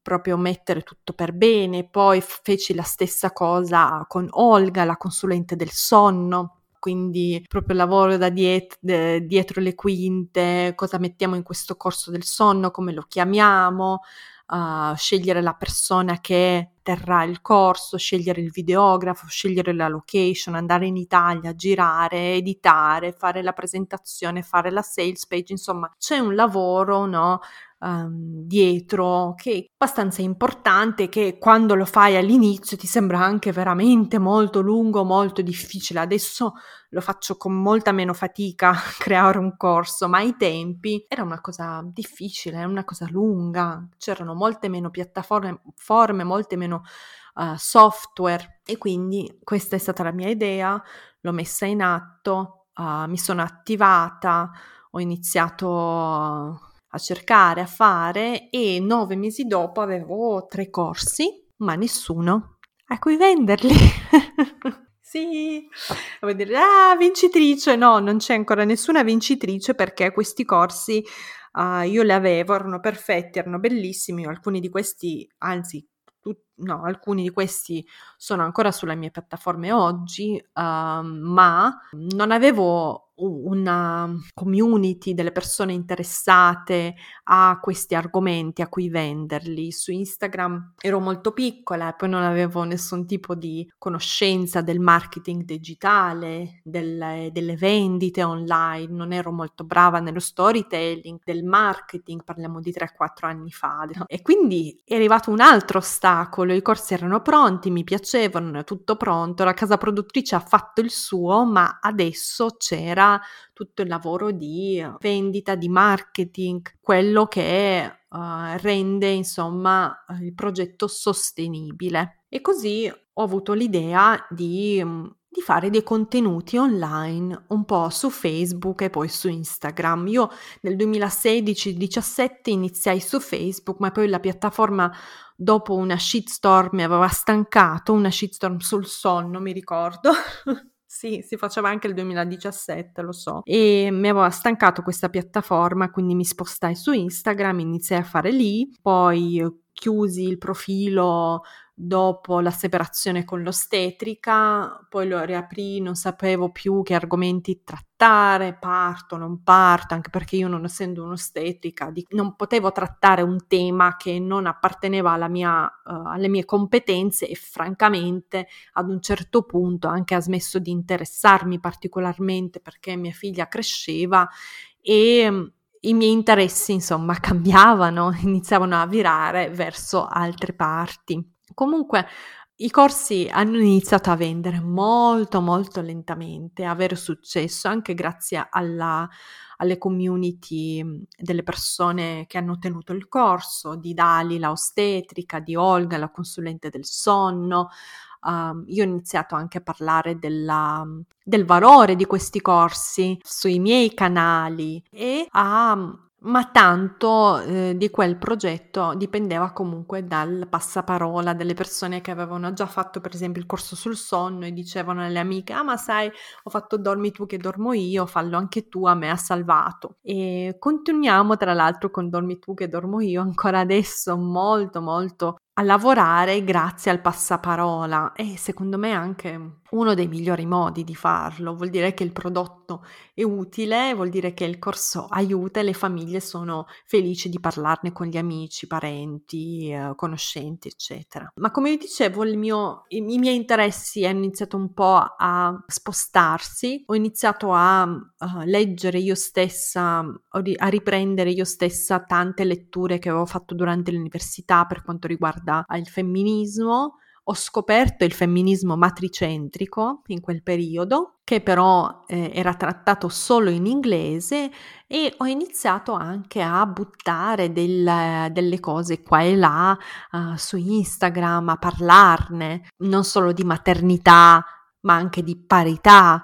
proprio mettere tutto per bene. Poi feci la stessa cosa con Olga, la consulente del sonno quindi proprio lavoro da diet- dietro le quinte, cosa mettiamo in questo corso del sonno, come lo chiamiamo, uh, scegliere la persona che terrà il corso, scegliere il videografo, scegliere la location, andare in Italia, girare, editare, fare la presentazione, fare la sales page, insomma c'è un lavoro no, um, dietro che è abbastanza importante che quando lo fai all'inizio ti sembra anche veramente molto lungo, molto difficile. Adesso lo faccio con molta meno fatica creare un corso, ma ai tempi era una cosa difficile, una cosa lunga, c'erano molte meno piattaforme, forme, molte meno uh, software e quindi questa è stata la mia idea, l'ho messa in atto, uh, mi sono attivata, ho iniziato a cercare, a fare e nove mesi dopo avevo tre corsi, ma nessuno a cui venderli. sì, vuol dire, ah, vincitrice, no, non c'è ancora nessuna vincitrice perché questi corsi uh, io li avevo, erano perfetti, erano bellissimi, alcuni di questi, anzi, no, alcuni di questi sono ancora sulle mie piattaforme oggi, uh, ma non avevo una community delle persone interessate a questi argomenti a cui venderli. Su Instagram ero molto piccola e poi non avevo nessun tipo di conoscenza del marketing digitale, delle, delle vendite online, non ero molto brava nello storytelling, del marketing, parliamo di 3-4 anni fa. E quindi è arrivato un altro ostacolo, i corsi erano pronti, mi piacevano, tutto pronto, la casa produttrice ha fatto il suo, ma adesso c'era era tutto il lavoro di vendita, di marketing, quello che uh, rende insomma il progetto sostenibile. E così ho avuto l'idea di di fare dei contenuti online un po' su Facebook e poi su Instagram. Io nel 2016-17 iniziai su Facebook, ma poi la piattaforma dopo una shitstorm mi aveva stancato, una shitstorm sul sonno, mi ricordo. Sì, si faceva anche il 2017, lo so. E mi aveva stancato questa piattaforma, quindi mi spostai su Instagram, iniziai a fare lì, poi chiusi il profilo dopo la separazione con l'ostetrica, poi lo riaprì, non sapevo più che argomenti trattare, parto, non parto, anche perché io non essendo un'ostetrica non potevo trattare un tema che non apparteneva mia, uh, alle mie competenze e francamente ad un certo punto anche ha smesso di interessarmi particolarmente perché mia figlia cresceva e i miei interessi insomma cambiavano, iniziavano a virare verso altre parti. Comunque i corsi hanno iniziato a vendere molto molto lentamente, a avere successo anche grazie alla, alle community delle persone che hanno tenuto il corso, di Dali, la ostetrica, di Olga, la consulente del sonno. Uh, io ho iniziato anche a parlare della, del valore di questi corsi sui miei canali e a ma tanto eh, di quel progetto dipendeva comunque dal passaparola delle persone che avevano già fatto per esempio il corso sul sonno e dicevano alle amiche ah ma sai ho fatto dormi tu che dormo io fallo anche tu a me ha salvato e continuiamo tra l'altro con dormi tu che dormo io ancora adesso molto molto a lavorare grazie al passaparola e secondo me anche uno dei migliori modi di farlo. Vuol dire che il prodotto è utile, vuol dire che il corso aiuta e le famiglie sono felici di parlarne con gli amici, parenti, eh, conoscenti, eccetera. Ma come vi dicevo, mio, i, i, miei interessi hanno iniziato un po' a spostarsi, ho iniziato a uh, leggere io stessa, a riprendere io stessa tante letture che avevo fatto durante l'università per quanto riguarda riguarda il femminismo, ho scoperto il femminismo matricentrico in quel periodo, che però eh, era trattato solo in inglese e ho iniziato anche a buttare del, delle cose qua e là uh, su Instagram, a parlarne, non solo di maternità, ma anche di parità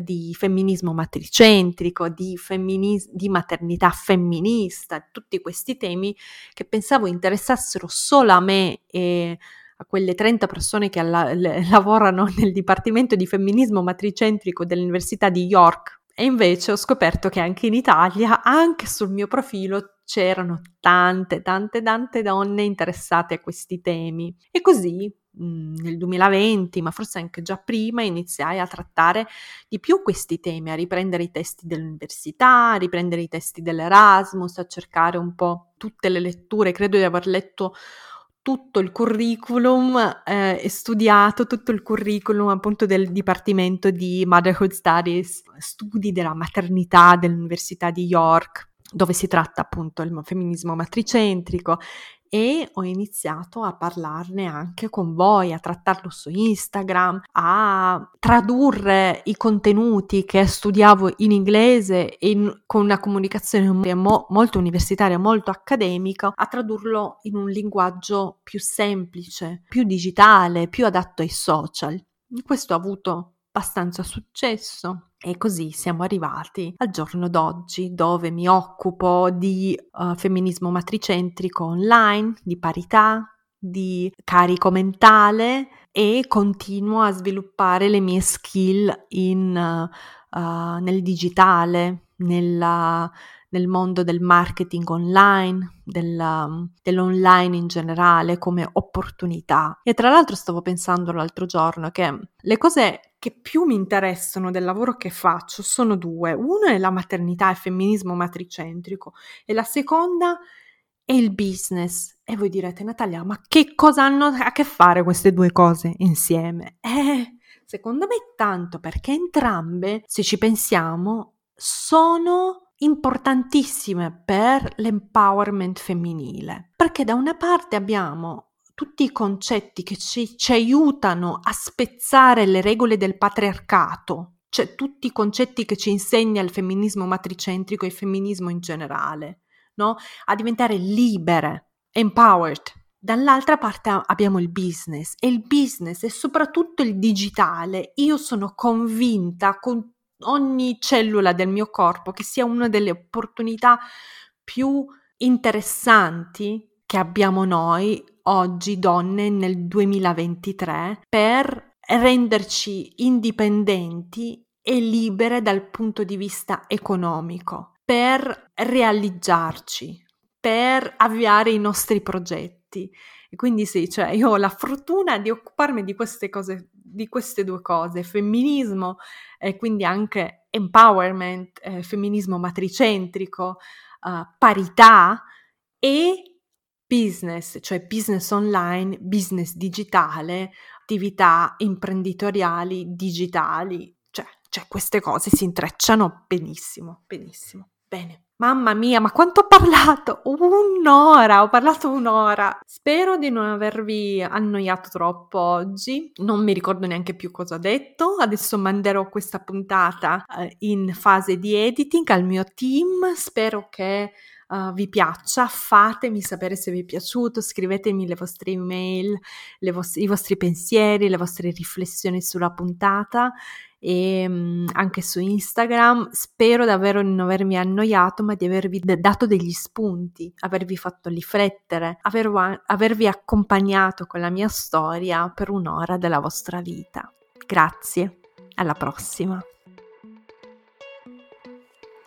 di femminismo matricentrico, di, femminis- di maternità femminista, tutti questi temi che pensavo interessassero solo a me e a quelle 30 persone che alla- le- lavorano nel Dipartimento di Femminismo Matricentrico dell'Università di York. E invece ho scoperto che anche in Italia, anche sul mio profilo, c'erano tante, tante, tante donne interessate a questi temi. E così nel 2020, ma forse anche già prima, iniziai a trattare di più questi temi, a riprendere i testi dell'università, a riprendere i testi dell'Erasmus, a cercare un po' tutte le letture. Credo di aver letto tutto il curriculum eh, e studiato tutto il curriculum appunto del Dipartimento di Motherhood Studies, studi della maternità dell'Università di York, dove si tratta appunto il femminismo matricentrico e ho iniziato a parlarne anche con voi, a trattarlo su Instagram, a tradurre i contenuti che studiavo in inglese in, con una comunicazione mo, molto universitaria, molto accademica, a tradurlo in un linguaggio più semplice, più digitale, più adatto ai social. Questo ha avuto abbastanza successo. E così siamo arrivati al giorno d'oggi dove mi occupo di uh, femminismo matricentrico online, di parità, di carico mentale e continuo a sviluppare le mie skill in, uh, nel digitale, nella, nel mondo del marketing online, della, dell'online in generale come opportunità. E tra l'altro stavo pensando l'altro giorno che le cose che più mi interessano del lavoro che faccio sono due. Una è la maternità e femminismo matricentrico e la seconda è il business. E voi direte, Natalia, ma che cosa hanno a che fare queste due cose insieme? Eh, secondo me tanto perché entrambe, se ci pensiamo, sono importantissime per l'empowerment femminile. Perché da una parte abbiamo tutti i concetti che ci, ci aiutano a spezzare le regole del patriarcato, cioè tutti i concetti che ci insegna il femminismo matricentrico e il femminismo in generale, no? A diventare libere, empowered. Dall'altra parte abbiamo il business e il business e soprattutto il digitale. Io sono convinta con ogni cellula del mio corpo che sia una delle opportunità più interessanti che abbiamo noi oggi donne nel 2023 per renderci indipendenti e libere dal punto di vista economico, per realizzarci, per avviare i nostri progetti. E quindi sì, cioè io ho la fortuna di occuparmi di queste cose, di queste due cose, femminismo e quindi anche empowerment, eh, femminismo matricentrico, uh, parità e business, cioè business online, business digitale, attività imprenditoriali digitali, cioè, cioè queste cose si intrecciano benissimo, benissimo. Bene. Mamma mia, ma quanto ho parlato? Un'ora, ho parlato un'ora. Spero di non avervi annoiato troppo oggi. Non mi ricordo neanche più cosa ho detto. Adesso manderò questa puntata uh, in fase di editing al mio team. Spero che uh, vi piaccia, fatemi sapere se vi è piaciuto, scrivetemi le vostre email, le vostre, i vostri pensieri, le vostre riflessioni sulla puntata e um, anche su Instagram. Spero davvero di non avermi annoiato, ma di avervi dato degli spunti, avervi fatto riflettere, aver, avervi accompagnato con la mia storia per un'ora della vostra vita. Grazie, alla prossima.